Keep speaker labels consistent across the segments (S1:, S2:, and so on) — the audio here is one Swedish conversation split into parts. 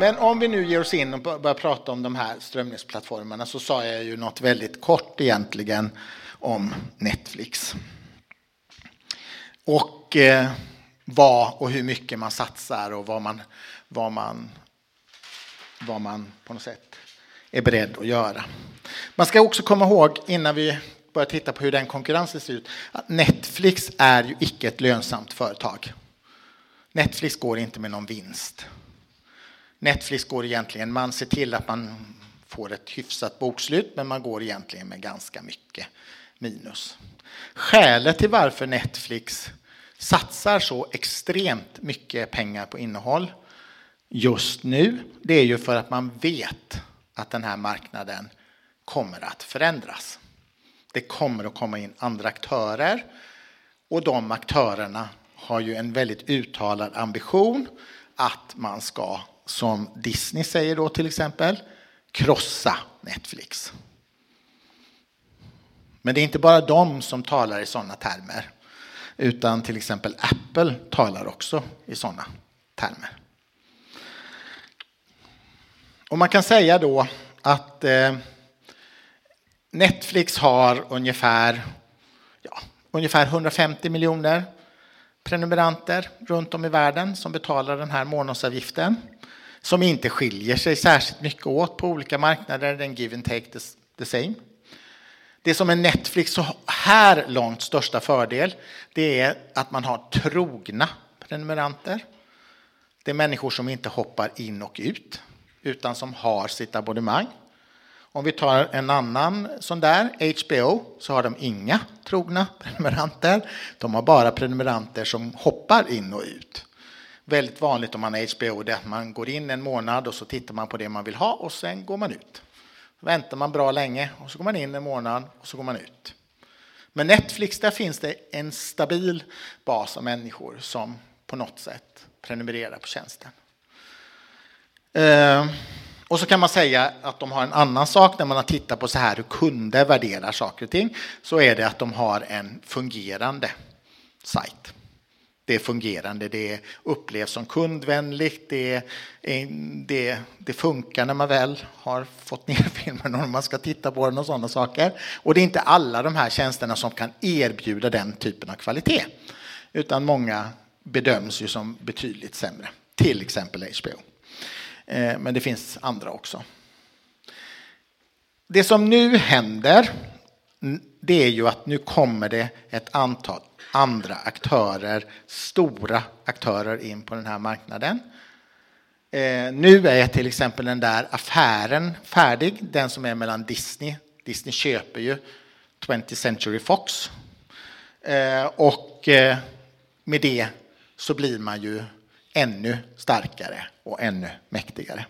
S1: Men om vi nu ger oss in och börjar prata om de här strömningsplattformarna så sa jag ju något väldigt kort egentligen om Netflix. Och eh, vad och hur mycket man satsar och vad man, vad man, vad man på något sätt är beredd att göra. Man ska också komma ihåg innan vi börjar titta på hur den konkurrensen ser ut att Netflix är ju icke ett lönsamt företag. Netflix går inte med någon vinst. Netflix går egentligen, man ser till att man får ett hyfsat bokslut men man går egentligen med ganska mycket minus. Skälet till varför Netflix satsar så extremt mycket pengar på innehåll just nu, det är ju för att man vet att den här marknaden kommer att förändras. Det kommer att komma in andra aktörer och de aktörerna har ju en väldigt uttalad ambition att man ska, som Disney säger då till exempel, krossa Netflix. Men det är inte bara de som talar i sådana termer, utan till exempel Apple talar också i sådana termer. Och man kan säga då att eh, Netflix har ungefär, ja, ungefär 150 miljoner prenumeranter runt om i världen som betalar den här månadsavgiften som inte skiljer sig särskilt mycket åt på olika marknader. Den give and take the, same. Det som är Netflix så här långt största fördel det är att man har trogna prenumeranter. Det är människor som inte hoppar in och ut utan som har sitt abonnemang. Om vi tar en annan sån där, HBO, så har de inga trogna prenumeranter. De har bara prenumeranter som hoppar in och ut. Väldigt vanligt om man har HBO är att man går in en månad och så tittar man på det man vill ha och sen går man ut. Väntar man bra länge och så går man in en månad och så går man ut. Men Netflix, där finns det en stabil bas av människor som på något sätt prenumererar på tjänsten. Ehm, och så kan man säga att de har en annan sak när man har tittat på så här hur kunder värderar saker och ting. Så är det att de har en fungerande sajt. Det är fungerande, det upplevs som kundvänligt, det, det, det funkar när man väl har fått ner filmen och man ska titta på den och sådana saker. Och det är inte alla de här tjänsterna som kan erbjuda den typen av kvalitet. Utan många bedöms ju som betydligt sämre, till exempel HBO. Eh, men det finns andra också. Det som nu händer det är ju att nu kommer det ett antal andra aktörer, stora aktörer in på den här marknaden. Eh, nu är till exempel den där affären färdig, den som är mellan Disney. Disney köper ju 20th Century Fox. Eh, och eh, med det så blir man ju ännu starkare och ännu mäktigare.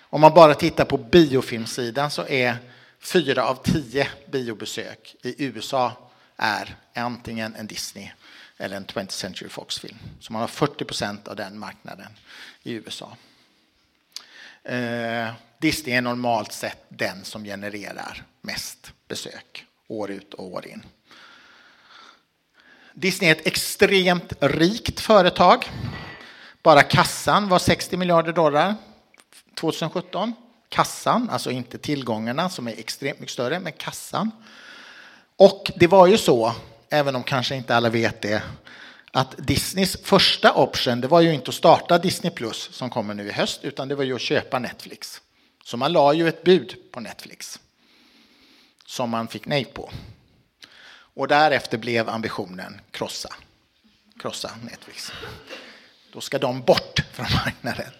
S1: Om man bara tittar på biofilmsidan så är fyra av tio biobesök i USA är antingen en Disney eller en 20th Century Fox-film. Så man har 40 procent av den marknaden i USA. Eh, Disney är normalt sett den som genererar mest besök år ut och år in. Disney är ett extremt rikt företag. Bara kassan var 60 miljarder dollar 2017. Kassan, alltså inte tillgångarna som är extremt mycket större, men kassan. Och det var ju så, även om kanske inte alla vet det, att Disneys första option det var ju inte att starta Disney Plus som kommer nu i höst, utan det var ju att köpa Netflix. Så man la ju ett bud på Netflix som man fick nej på. Och därefter blev ambitionen krossa, krossa Netflix. Då ska de bort från marknaden.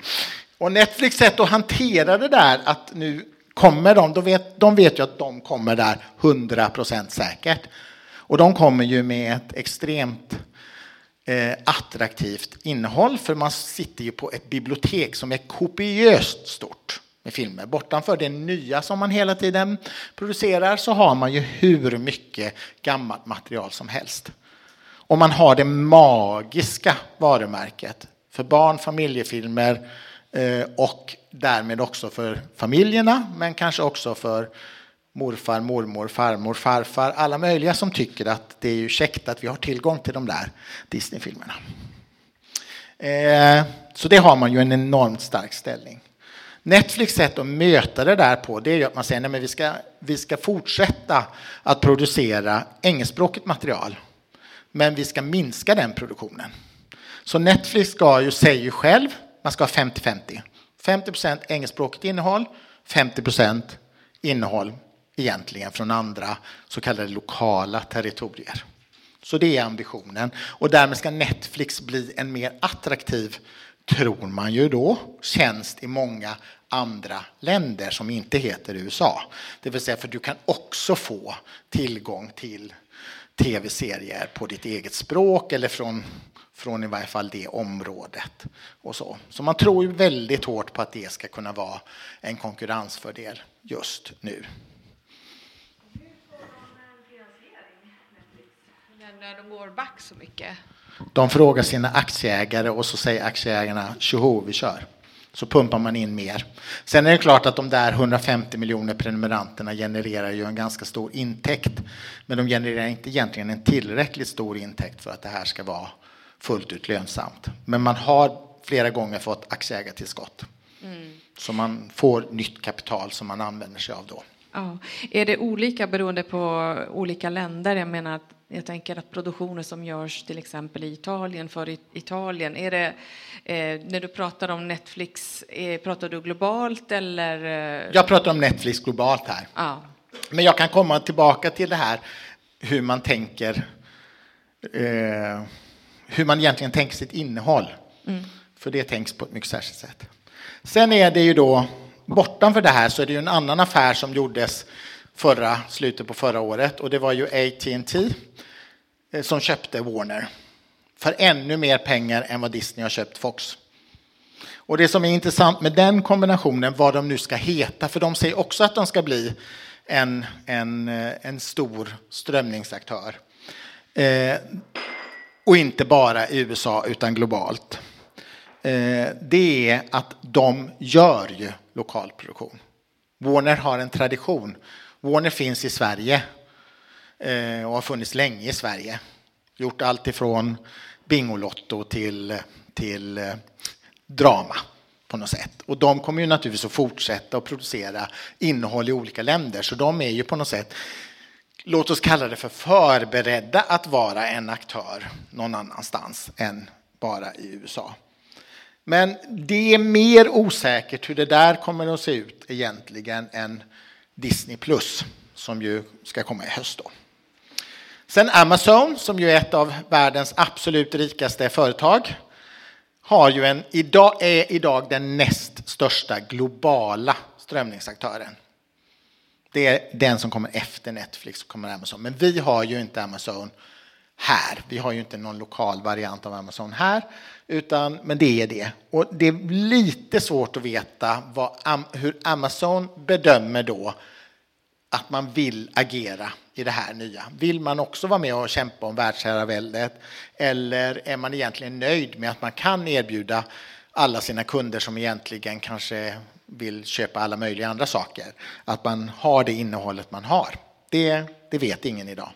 S1: Och Netflix sätt att hantera det där att nu kommer de, de vet, de vet ju att de kommer där 100% säkert. Och de kommer ju med ett extremt eh, attraktivt innehåll för man sitter ju på ett bibliotek som är kopiöst stort med filmer. Bortanför det nya som man hela tiden producerar så har man ju hur mycket gammalt material som helst. Och man har det magiska varumärket för barn, familjefilmer eh, Eh, och därmed också för familjerna, men kanske också för morfar, mormor, farmor, farfar, alla möjliga som tycker att det är ju käckt att vi har tillgång till de där Disneyfilmerna. Eh, så det har man ju en enormt stark ställning. Netflix sätt att möta det där på det är att man säger att vi ska, vi ska fortsätta att producera engelskspråkigt material. Men vi ska minska den produktionen. Så Netflix ska ju, säger ju själv man ska ha 50-50. 50 procent engelskspråkigt innehåll, 50 % innehåll egentligen från andra så kallade lokala territorier. Så det är ambitionen. Och därmed ska Netflix bli en mer attraktiv, tror man ju då, tjänst i många andra länder som inte heter USA. Det vill säga för du kan också få tillgång till tv-serier på ditt eget språk eller från, från i varje fall det området. Och så. så man tror ju väldigt hårt på att det ska kunna vara en konkurrensfördel just nu.
S2: när de går back så mycket?
S1: De frågar sina aktieägare och så säger aktieägarna tjoho, vi kör. Så pumpar man in mer. Sen är det klart att de där 150 miljoner prenumeranterna genererar ju en ganska stor intäkt. Men de genererar inte egentligen en tillräckligt stor intäkt för att det här ska vara fullt ut lönsamt. Men man har flera gånger fått aktieägartillskott. Mm. Så man får nytt kapital som man använder sig av då.
S2: Ja. Är det olika beroende på olika länder? Jag menar att jag tänker att produktioner som görs till exempel i Italien för Italien, är det eh, när du pratar om Netflix, eh, pratar du globalt eller? Eh?
S1: Jag pratar om Netflix globalt här.
S2: Ja.
S1: Men jag kan komma tillbaka till det här hur man tänker, eh, hur man egentligen tänker sitt innehåll. Mm. För det tänks på ett mycket särskilt sätt. Sen är det ju då bortanför det här så är det ju en annan affär som gjordes förra, slutet på förra året och det var ju AT&T eh, som köpte Warner för ännu mer pengar än vad Disney har köpt Fox. Och det som är intressant med den kombinationen, vad de nu ska heta, för de säger också att de ska bli en, en, eh, en stor strömningsaktör. Eh, och inte bara i USA utan globalt. Eh, det är att de gör ju lokalproduktion. Warner har en tradition Warner finns i Sverige eh, och har funnits länge i Sverige. Gjort allt ifrån Bingolotto till, till eh, drama på något sätt. Och de kommer ju naturligtvis att fortsätta att producera innehåll i olika länder, så de är ju på något sätt låt oss kalla det för förberedda att vara en aktör någon annanstans än bara i USA. Men det är mer osäkert hur det där kommer att se ut egentligen än Disney Plus som ju ska komma i höst. Då. Sen Amazon, som ju är ett av världens absolut rikaste företag, har ju en, idag, är idag den näst största globala strömningsaktören. Det är den som kommer efter Netflix och kommer Amazon. Men vi har ju inte Amazon här. Vi har ju inte någon lokal variant av Amazon här, utan, men det är det. Och det är lite svårt att veta vad, hur Amazon bedömer då att man vill agera i det här nya. Vill man också vara med och kämpa om världsherraväldet eller är man egentligen nöjd med att man kan erbjuda alla sina kunder som egentligen kanske vill köpa alla möjliga andra saker, att man har det innehållet man har. Det, det vet ingen idag.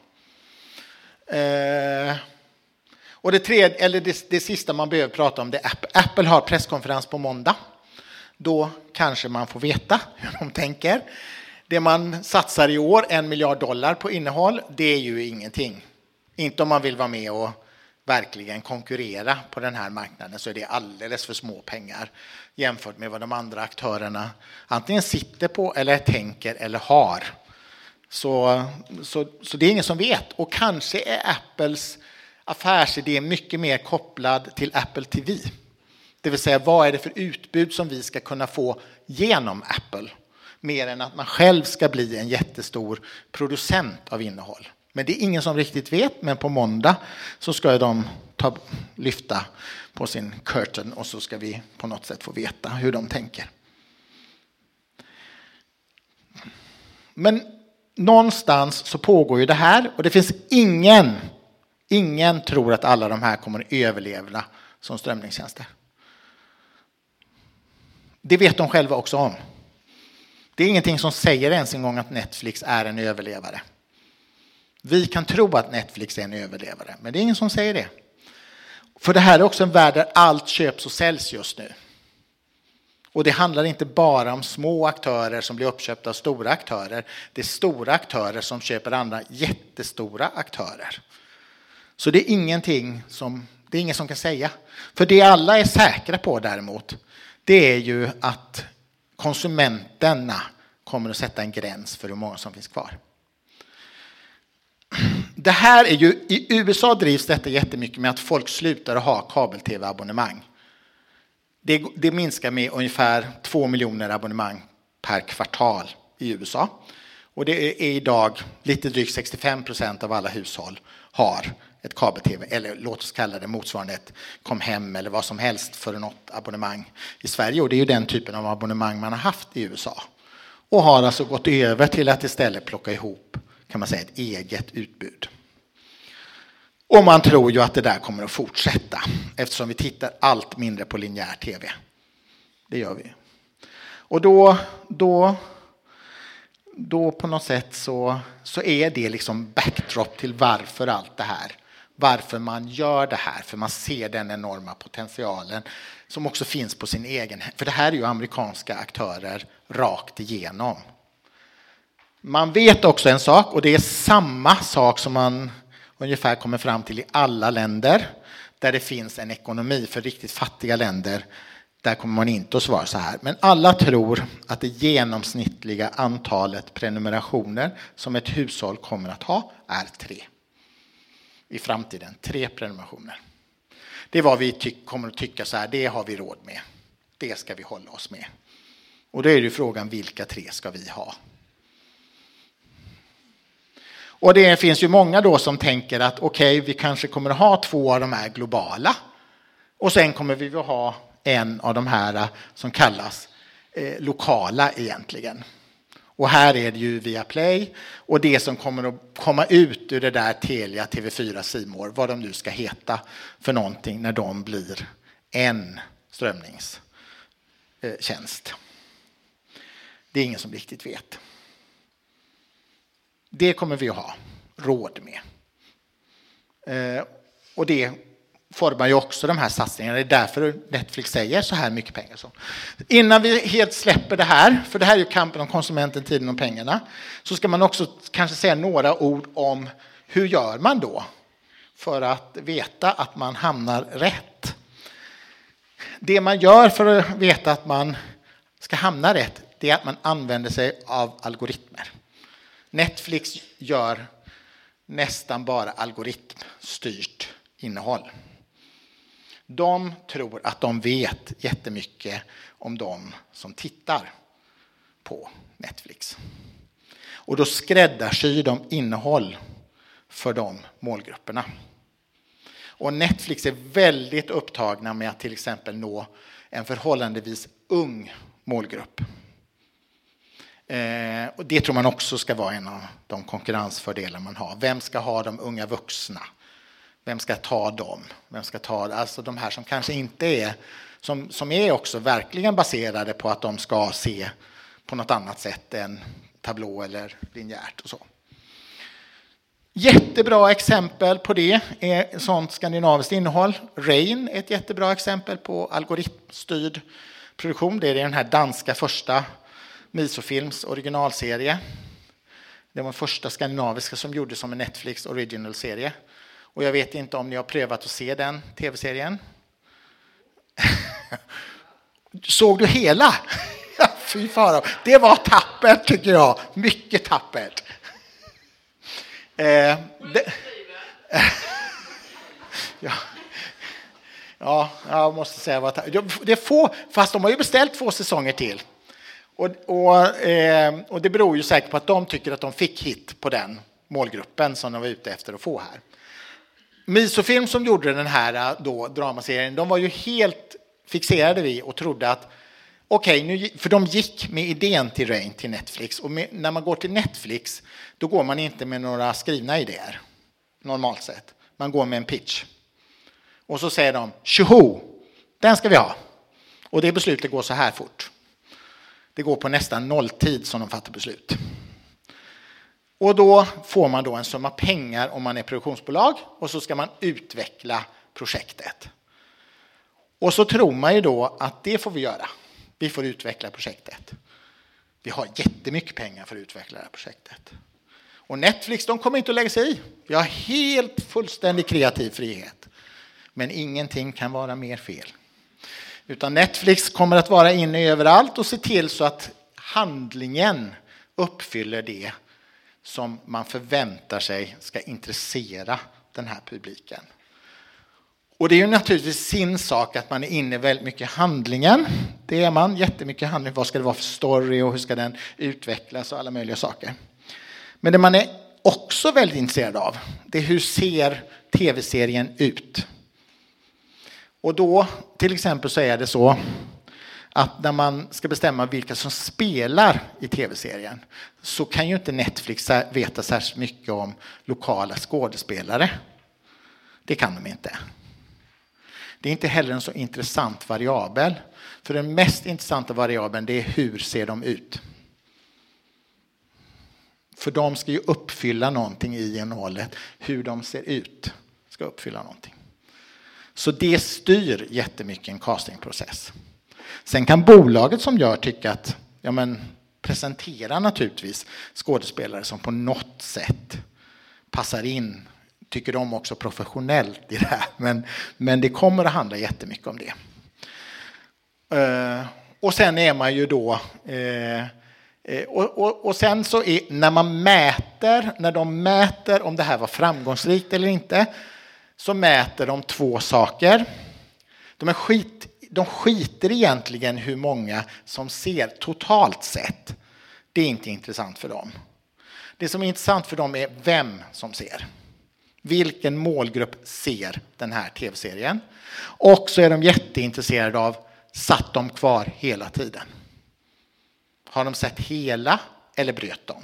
S1: Eh, och det, tredje, eller det, det, sista man behöver prata om det är Apple. Apple har presskonferens på måndag. Då kanske man får veta hur de tänker. Det man satsar i år, en miljard dollar på innehåll, det är ju ingenting. Inte om man vill vara med och verkligen konkurrera på den här marknaden så är det alldeles för små pengar jämfört med vad de andra aktörerna antingen sitter på eller tänker eller har. Så, så, så det är ingen som vet. Och kanske är Apples affärsidé mycket mer kopplad till Apple TV. Det vill säga, vad är det för utbud som vi ska kunna få genom Apple? Mer än att man själv ska bli en jättestor producent av innehåll. Men det är ingen som riktigt vet, men på måndag så ska de ta, lyfta på sin curtain och så ska vi på något sätt få veta hur de tänker. Men någonstans så pågår ju det här och det finns ingen, ingen tror att alla de här kommer att överleva som strömningstjänster. Det vet de själva också om. Det är ingenting som säger ens en gång att Netflix är en överlevare. Vi kan tro att Netflix är en överlevare, men det är ingen som säger det. För det här är också en värld där allt köps och säljs just nu. Och det handlar inte bara om små aktörer som blir uppköpta av stora aktörer. Det är stora aktörer som köper andra jättestora aktörer. Så det är ingenting som, det är ingen som kan säga. För det alla är säkra på däremot, det är ju att konsumenterna kommer att sätta en gräns för hur många som finns kvar. Det här är ju, I USA drivs detta jättemycket med att folk slutar att ha kabel-tv-abonnemang. Det, det, minskar med ungefär 2 miljoner abonnemang per kvartal i USA. Och det är idag lite drygt 65 procent av alla hushåll har ett kabel-tv, eller låt oss kalla det motsvarande ett kom hem eller vad som helst för något abonnemang i Sverige. Och det är ju den typen av abonnemang man har haft i USA. Och har alltså gått över till att istället plocka ihop kan man säga, ett eget utbud. Och man tror ju att det där kommer att fortsätta eftersom vi tittar allt mindre på linjär tv. Det gör vi. Och då, då, då på något sätt så, så är det liksom backdrop till varför allt det här. Varför man gör det här, för man ser den enorma potentialen som också finns på sin egen... För det här är ju amerikanska aktörer rakt igenom. Man vet också en sak, och det är samma sak som man ungefär kommer fram till i alla länder där det finns en ekonomi för riktigt fattiga länder. Där kommer man inte att svara så här. Men alla tror att det genomsnittliga antalet prenumerationer som ett hushåll kommer att ha är tre. I framtiden, tre prenumerationer. Det är vad vi kommer att tycka så här, det har vi råd med. Det ska vi hålla oss med. Och då är det frågan, vilka tre ska vi ha? Och det finns ju många då som tänker att okej, okay, vi kanske kommer att ha två av de här globala. Och sen kommer vi att ha en av de här eh, som kallas eh, lokala egentligen. Och här är det ju via Play och det som kommer att komma ut ur det där Telia, TV4, Simor, vad de nu ska heta för någonting när de blir en strömningstjänst. Eh, det är ingen som riktigt vet. Det kommer vi att ha råd med. Eh, och det formar ju också de här satsningarna. Det är därför Netflix säger så här mycket pengar. Så. Innan vi helt släpper det här, för det här är ju kampen om konsumenten, tiden och pengarna, så ska man också kanske säga några ord om hur gör man då för att veta att man hamnar rätt. Det man gör för att veta att man ska hamna rätt, det är att man använder sig av algoritmer. Netflix gör nästan bara algoritmstyrt innehåll. De tror att de vet jättemycket om de som tittar på Netflix. Och då skräddarsyr de innehåll för de målgrupperna. Och Netflix är väldigt upptagna med att till exempel nå en förhållandevis ung målgrupp. Eh, och det tror man också ska vara en av de konkurrensfördelar man har. Vem ska ha de unga vuxna? Vem ska ta dem? Vem ska ta alltså de här som kanske inte är som, som är också verkligen baserade på att de ska se på något annat sätt än tablå eller linjärt och så. Jättebra exempel på det är sånt skandinaviskt innehåll. Rain är ett jättebra exempel på algoritmstyrd produktion. Det är den här danska första Misofilms originalserie. Det var den första skandinaviska som gjordes som en Netflix original-serie. Och jag vet inte om ni har prövat att se den tv-serien. Såg du hela? Fy fara. Det var tappert tycker jag. Mycket tappert. Eh, det... ja. ja, jag måste säga vad det är få, fast de har ju beställt två säsonger till. Och, och, eh, och, det beror ju säkert på att de tycker att de fick hit på den målgruppen som de var ute efter att få här. Misofilm som gjorde den här eh, då, dramaserien, de var ju helt fixerade vid och trodde att okej, okay, för de gick med idén till Rain till Netflix och med, när man går till Netflix då går man inte med några skrivna idéer normalt sett. Man går med en pitch. Och så säger de tjoho, den ska vi ha. Och det beslutet går så här fort. Det går på nästan nolltid som de fattar beslut. Och då får man då en summa pengar om man är produktionsbolag och så ska man utveckla projektet. Och så tror man ju då att det får vi göra. Vi får utveckla projektet. Vi har jättemycket pengar för att utveckla det här projektet. Och Netflix de kommer inte att lägga sig i. Vi har helt fullständig kreativ frihet. Men ingenting kan vara mer fel. Utan Netflix kommer att vara inne överallt och se till så att handlingen uppfyller det som man förväntar sig ska intressera den här publiken. Och det är ju naturligtvis sin sak att man är inne väldigt mycket i handlingen. Det är man, jättemycket handling. Vad ska det vara för story och hur ska den utvecklas och alla möjliga saker. Men det man är också väldigt intresserad av, det är hur ser tv-serien ut? Och då, till exempel, så är det så att när man ska bestämma vilka som spelar i tv-serien så kan ju inte Netflix veta särskilt mycket om lokala skådespelare. Det kan de inte. Det är inte heller en så intressant variabel. För den mest intressanta variabeln det är hur ser de ut. För de ska ju uppfylla någonting i innehållet. Hur de ser ut ska uppfylla någonting. Så det styr jättemycket en castingprocess. Sen kan bolaget som gör tycka att ja men, presentera naturligtvis skådespelare som på något sätt passar in tycker de också professionellt i det här. Men, men det kommer att handla jättemycket om det. Uh, och sen är man ju då uh, och, och, och, sen så är, när man mäter, när de mäter om det här var framgångsrikt eller inte, så mäter de två saker. De, är skit, de skiter egentligen hur många som ser totalt sett. Det är inte intressant för dem. Det som är intressant för dem är vem som ser. Vilken målgrupp ser den här tv-serien? Och så är de jätteintresserade av, satt de kvar hela tiden? Har de sett hela eller bröt de?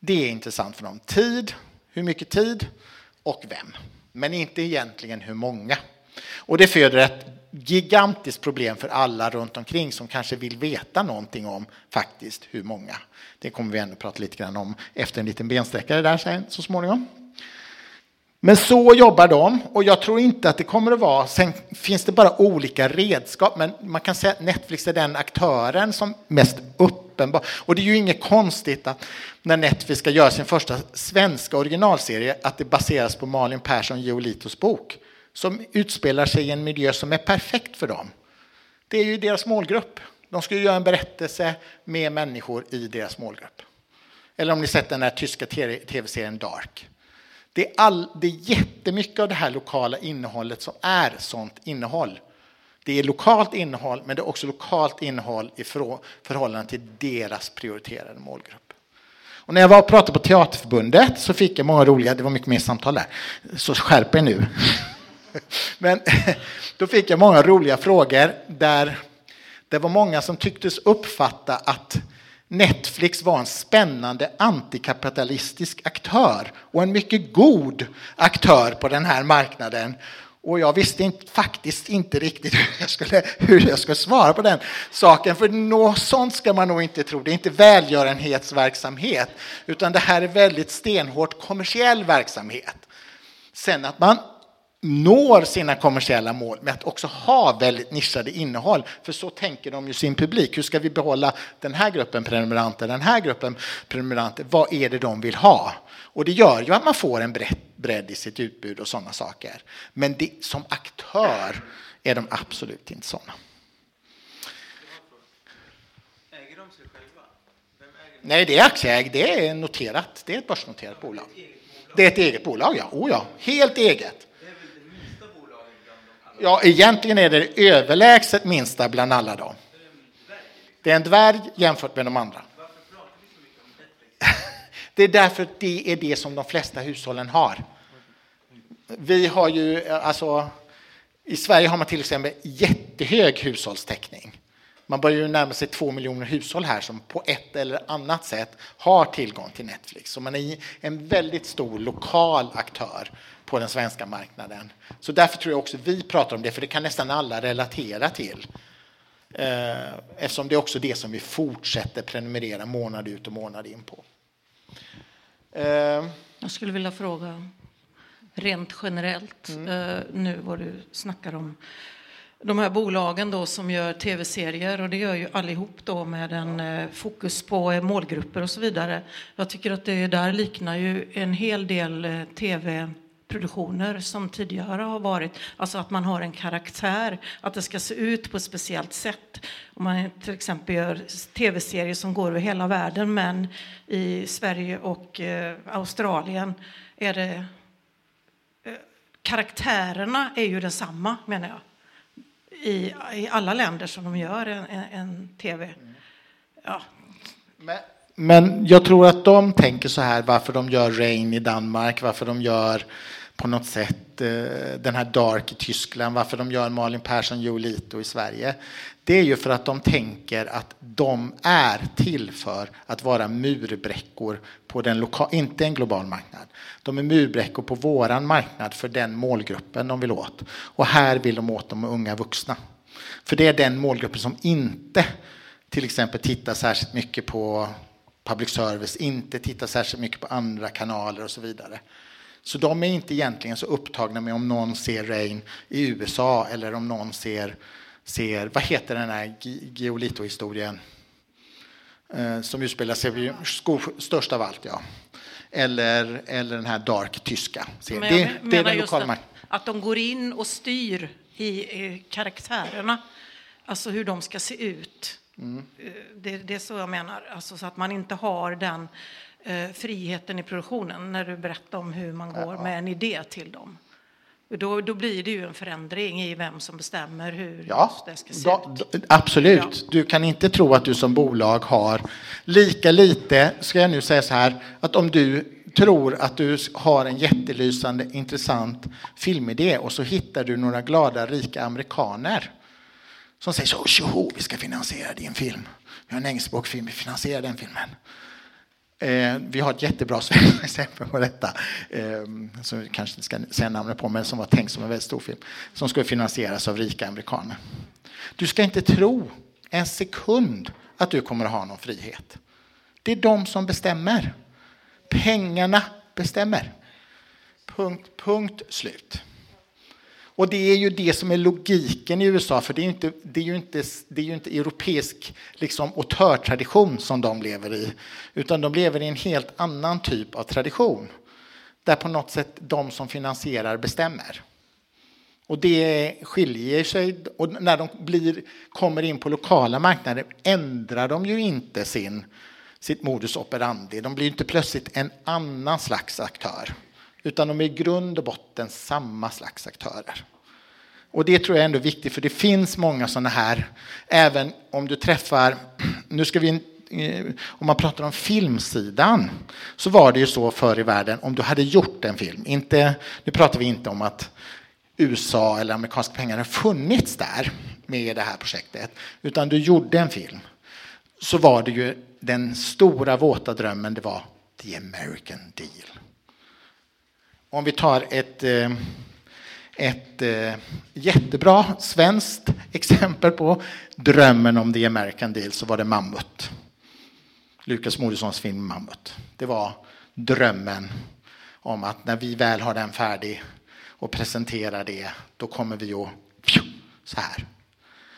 S1: Det är intressant för dem. Tid, hur mycket tid och vem. Men inte egentligen hur många. Och det föder ett gigantiskt problem för alla runt omkring som kanske vill veta någonting om faktiskt hur många. Det kommer vi ändå prata lite grann om efter en liten bensträckare där sen, så småningom. Men så jobbar de och jag tror inte att det kommer att vara. Sen finns det bara olika redskap, men man kan säga att Netflix är den aktören som mest uppenbar. Och det är ju inget konstigt att när Netflix ska göra sin första svenska originalserie att det baseras på Malin Persson Geolitos bok som utspelar sig i en miljö som är perfekt för dem. Det är ju deras målgrupp. De ska ju göra en berättelse med människor i deras målgrupp. Eller om ni sett den här tyska tv-serien Dark. Det är, all, det är jättemycket av det här lokala innehållet som är sånt innehåll. Det är lokalt innehåll, men det är också lokalt innehåll i förhållande till deras prioriterade målgrupp. Och när jag var och pratade på Teaterförbundet så fick jag många roliga, det var mycket mer samtal där, så skärp er nu. Men då fick jag många roliga frågor där det var många som tycktes uppfatta att Netflix var en spännande antikapitalistisk aktör och en mycket god aktör på den här marknaden. Och jag visste inte, faktiskt inte riktigt hur jag, skulle, hur jag skulle svara på den saken. För något sånt ska man nog inte tro. Det är inte välgörenhetsverksamhet, utan det här är väldigt stenhårt kommersiell verksamhet. Sen att man når sina kommersiella mål med att också ha väldigt nischade innehåll. För så tänker de ju sin publik. Hur ska vi behålla den här gruppen prenumeranter, den här gruppen prenumeranter? Vad är det de vill ha? Och det gör ju att man får en bredd i sitt utbud och sådana saker. Men det, som aktör är de absolut inte sådana. Äger de sig själva? Nej, det är aktieägt. Det är noterat. Det är ett börsnoterat bolag. Det är ett eget bolag, ja. Oh, ja. Helt eget. Ja, egentligen är det överlägset minsta bland alla dem. Det är en dvärg jämfört med de andra. Det är därför att det är det som de flesta hushållen har. Vi har ju, alltså, i Sverige har man till exempel jättehög hushållstäckning. Man börjar ju närma sig två miljoner hushåll här som på ett eller annat sätt har tillgång till Netflix. Så man är en väldigt stor lokal aktör på den svenska marknaden. Så därför tror jag också vi pratar om det, för det kan nästan alla relatera till. Eh, eftersom det är också det som vi fortsätter prenumerera månad ut och månad in på.
S2: Eh. Jag skulle vilja fråga
S3: rent generellt. Mm. Uh, nu vad du snackar om de här bolagen då som gör tv-serier och det gör ju allihop då med en uh, fokus på målgrupper och så vidare. Jag tycker att det där liknar ju en hel del uh, tv produktioner som tidigare har varit. Alltså att man har en karaktär, att det ska se ut på ett speciellt sätt. Om man till exempel gör tv-serier som går över hela världen men i Sverige och eh, Australien är det eh, karaktärerna är ju densamma, menar jag. I, i alla länder som de gör en, en, en tv. Ja.
S1: Men, men jag tror att de tänker så här varför de gör Rain i Danmark, varför de gör på något sätt eh, den här Dark i Tyskland, varför de gör Malin Persson Jolito i Sverige. Det är ju för att de tänker att de är till för att vara murbräckor på den lokala, inte en global marknad. De är murbräckor på våran marknad för den målgruppen de vill åt. Och här vill de åt de unga vuxna. För det är den målgruppen som inte till exempel tittar särskilt mycket på public service, inte tittar särskilt mycket på andra kanaler och så vidare. Så de är inte egentligen så upptagna med om någon ser Rain i USA eller om någon ser, ser vad heter den här Giolito-historien eh, som utspelar sig störst av allt, ja. Eller, eller den här Dark tyska.
S3: Men det, det är den lokala att, att de går in och styr i, i karaktärerna, alltså hur de ska se ut. Mm. Eh, det, det, är så jag menar, alltså så att man inte har den eh, friheten i produktionen när du berättar om hur man går ja. med en idé till dem. Då, då blir det ju en förändring i vem som bestämmer hur ja, det ska se då,
S1: ut. Absolut. Ja. Du kan inte tro att du som bolag har lika lite, ska jag nu säga så här, att om du tror att du har en jättelysande intressant filmidé och så hittar du några glada rika amerikaner som säger så, tjoho, vi ska finansiera din film. Vi har en engelskspråkig film, vi finansierar den filmen. Eh, vi har ett jättebra exempel på detta, eh, som vi kanske inte ska säga namnet på, men som var tänkt som en väldigt stor film, som skulle finansieras av rika amerikaner. Du ska inte tro en sekund att du kommer att ha någon frihet. Det är de som bestämmer. Pengarna bestämmer. Punkt, punkt, slut. Och det är ju det som är logiken i USA, för det är ju inte, det är ju inte, det är ju inte europeisk liksom, autörtradition som de lever i, utan de lever i en helt annan typ av tradition, där på något sätt de som finansierar bestämmer. Och det skiljer sig, och när de blir, kommer in på lokala marknader ändrar de ju inte sin, sitt modus operandi. De blir inte plötsligt en annan slags aktör utan de är i grund och botten samma slags aktörer. Och det tror jag är ändå viktigt, för det finns många sådana här, även om du träffar, nu ska vi eh, om man pratar om filmsidan så var det ju så förr i världen om du hade gjort en film. Inte, nu pratar vi inte om att USA eller amerikanska pengar har funnits där med det här projektet, utan du gjorde en film. Så var det ju den stora våta drömmen, det var the American deal. Om vi tar ett, eh, ett eh, jättebra svenskt exempel på drömmen om the American deal så var det Mammut. Lukas Moodyssons film Mammut. Det var drömmen om att när vi väl har den färdig och presenterar det, då kommer vi att så här.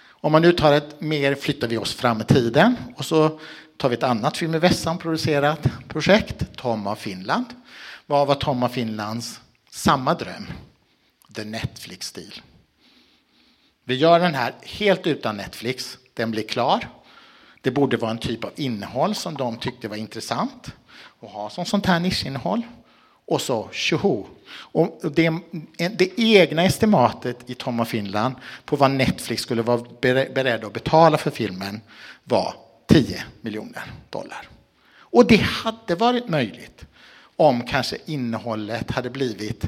S1: Om man nu tar ett mer flyttar vi oss fram i tiden och så tar vi ett annat Film i Vässan producerat projekt, Tom av Finland. Vad var Tom av Finlands samma dröm? The Netflix-stil. Vi gör den här helt utan Netflix. Den blir klar. Det borde vara en typ av innehåll som de tyckte var intressant att ha som sånt här nischinnehåll. Och så tjoho! Och det, det egna estimatet i Tom och Finland på vad Netflix skulle vara beredd att betala för filmen var 10 miljoner dollar. Och det hade varit möjligt om kanske innehållet hade blivit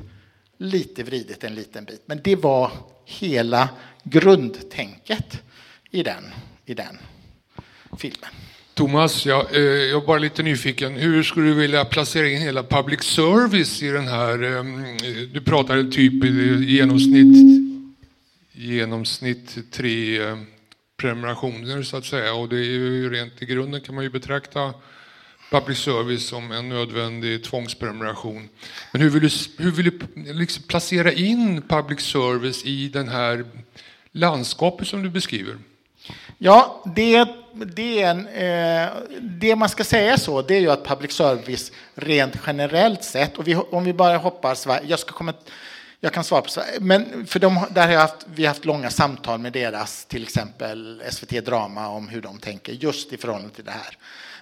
S1: lite vridet en liten bit. Men det var hela grundtänket i den, i den filmen.
S4: Thomas, jag, eh, jag är bara lite nyfiken. Hur skulle du vilja placera in hela public service i den här... Ehm, eh, du pratade typ i genomsnitt, genomsnitt tre eh, prenumerationer så att säga. Och det är ju rent i grunden kan man ju betrakta public service som en nödvändig tvångsprenumeration. Men hur vill du, hur vill du liksom placera in public service i den här landskapet som du beskriver?
S1: Ja, det, det, är en, eh, det man ska säga så, det är ju att public service rent generellt sett, och vi, om vi bara hoppar Sverige, jag ska komma jag kan svara på så. Men för de, där har haft, vi har haft långa samtal med deras, till exempel SVT Drama, om hur de tänker just i förhållande till det här.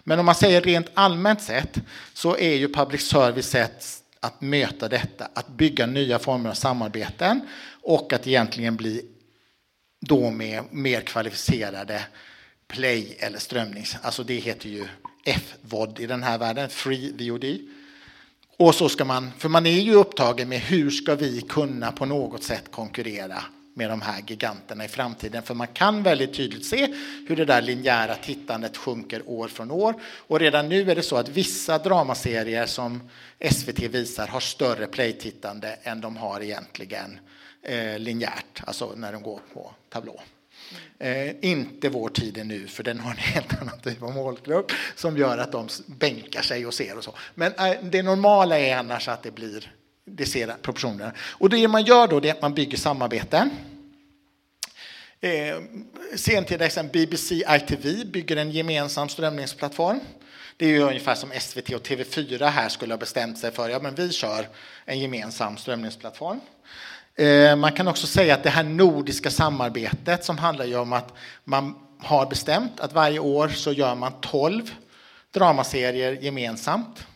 S1: Men om man säger rent allmänt sett så är ju public service sätt att möta detta, att bygga nya former av samarbeten och att egentligen bli då med mer kvalificerade play eller strömnings... Alltså det heter ju FVOD i den här världen, Free VOD. Och så ska man, för man är ju upptagen med hur ska vi kunna på något sätt konkurrera med de här giganterna i framtiden. För man kan väldigt tydligt se hur det där linjära tittandet sjunker år från år. Och redan nu är det så att vissa dramaserier som SVT visar har större playtittande än de har egentligen eh, linjärt, alltså när de går på tablå. Eh, inte vår tid är nu, för den har en helt annan typ av målgrupp som gör att de bänkar sig och ser och så. Men eh, det normala är annars att det blir det ser proportionerna. Och det man gör då är att man bygger samarbeten. Eh, sentida exempel BBC ITV bygger en gemensam strömningsplattform. Det är ju ungefär som SVT och TV4 här skulle ha bestämt sig för. Ja, men vi kör en gemensam strömningsplattform. Eh, man kan också säga att det här nordiska samarbetet som handlar ju om att man har bestämt att varje år så gör man 12 dramaserier gemensamt.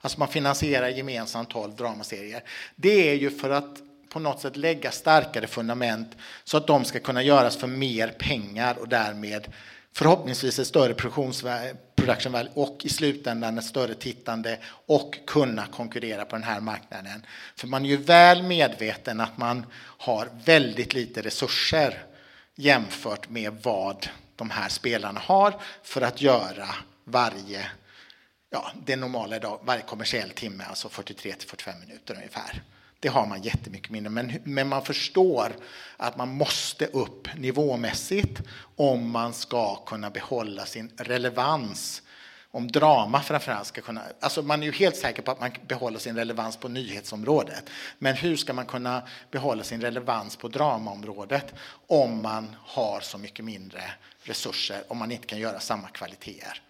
S1: Alltså man finansierar gemensamt 12 dramaserier. Det är ju för att på något sätt lägga starkare fundament så att de ska kunna göras för mer pengar och därmed förhoppningsvis ett större production value och i slutändan ett större tittande och kunna konkurrera på den här marknaden. För man är ju väl medveten att man har väldigt lite resurser jämfört med vad de här spelarna har för att göra varje, ja, det normala idag, varje kommersiell timme, alltså 43 till 45 minuter ungefär. Det har man jättemycket mindre, men, men man förstår att man måste upp nivåmässigt om man ska kunna behålla sin relevans om drama framförallt ska kunna... Alltså man är ju helt säker på att man behåller sin relevans på nyhetsområdet. Men hur ska man kunna behålla sin relevans på dramaområdet om man har så mycket mindre resurser, om man inte kan göra samma kvaliteter?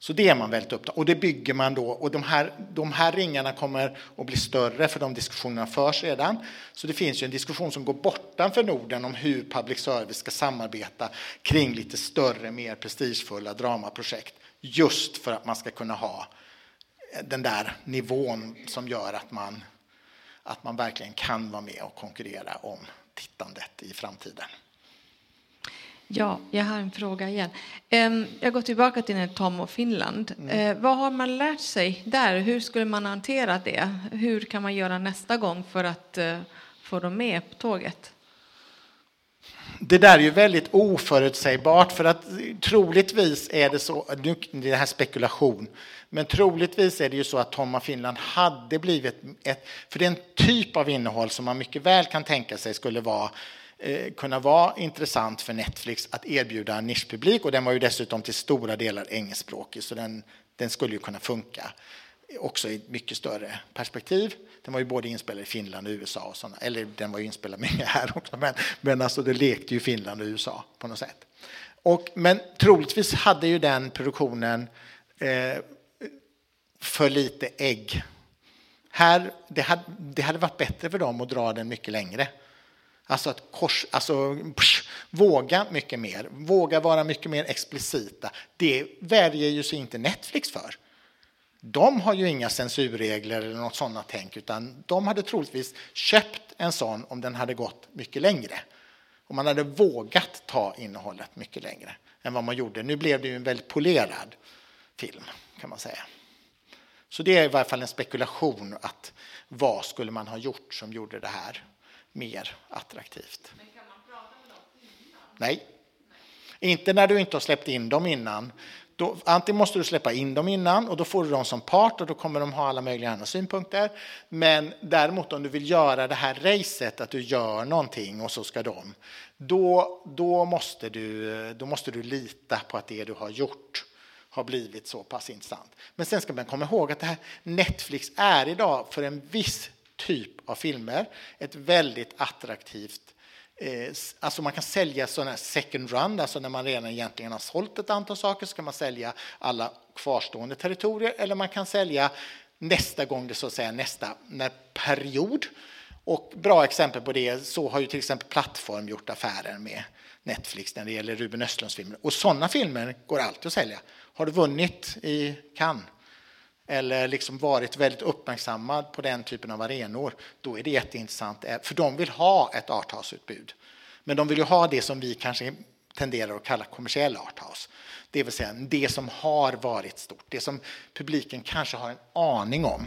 S1: Så det är man väldigt upptagen Och det bygger man då. Och de här, de här ringarna kommer att bli större för de diskussionerna förs redan. Så det finns ju en diskussion som går bortanför Norden om hur public service ska samarbeta kring lite större, mer prestigefulla dramaprojekt. Just för att man ska kunna ha den där nivån som gör att man, att man verkligen kan vara med och konkurrera om tittandet i framtiden.
S2: Ja, jag har en fråga igen. Jag går tillbaka till Tom och Finland. Mm. Eh, vad har man lärt sig där? Hur skulle man hantera det? Hur kan man göra nästa gång för att eh, få dem med på tåget?
S1: Det där är ju väldigt oförutsägbart för att troligtvis är det så, nu det här spekulation, men troligtvis är det ju så att Tom och Finland hade blivit ett, för det är en typ av innehåll som man mycket väl kan tänka sig skulle vara Eh, kunna vara intressant för Netflix att erbjuda en nischpublik och den var ju dessutom till stora delar engelskspråkig så den, den skulle ju kunna funka också i ett mycket större perspektiv. Den var ju både inspelad i Finland och USA, och såna, eller den var ju inspelad med här också, men, men alltså det lekte ju Finland och USA på något sätt. Och, men troligtvis hade ju den produktionen eh, för lite ägg. Här, det, hade, det hade varit bättre för dem att dra den mycket längre. Alltså att kors, alltså, psh, våga mycket mer, våga vara mycket mer explicita. Det värjer ju sig inte Netflix för. De har ju inga censurregler eller något sådant tänk, utan de hade troligtvis köpt en sån om den hade gått mycket längre. Om man hade vågat ta innehållet mycket längre än vad man gjorde. Nu blev det ju en väldigt polerad film, kan man säga. Så det är i varje fall en spekulation att vad skulle man ha gjort som gjorde det här mer attraktivt. Men kan man prata med dem innan? Nej. Nej. Inte när du inte har släppt in dem innan. Då, antingen måste du släppa in dem innan och då får du dem som part och då kommer de ha alla möjliga andra synpunkter. Men däremot om du vill göra det här racet, att du gör någonting och så ska de, då, då, måste du, då måste du lita på att det du har gjort har blivit så pass intressant. Men sen ska man komma ihåg att det här Netflix är idag för en viss typ av filmer ett väldigt attraktivt Eh, alltså man kan sälja sådana second run, alltså när man redan egentligen har sålt ett antal saker så kan man sälja alla kvarstående territorier eller man kan sälja nästa gång det så att säga nästa när period. Och bra exempel på det, så har ju till exempel Plattform gjort affärer med Netflix när det gäller Ruben Östlunds filmer. Och sådana filmer går alltid att sälja. Har du vunnit i Cannes eller liksom varit väldigt uppmärksammad på den typen av arenor, då är det jätteintressant, eh, för de vill ha ett arthouse-utbud. Men de vill ju ha det som vi kanske tenderar att kalla kommersiell arthouse. Det vill säga det som har varit stort, det som publiken kanske har en aning om.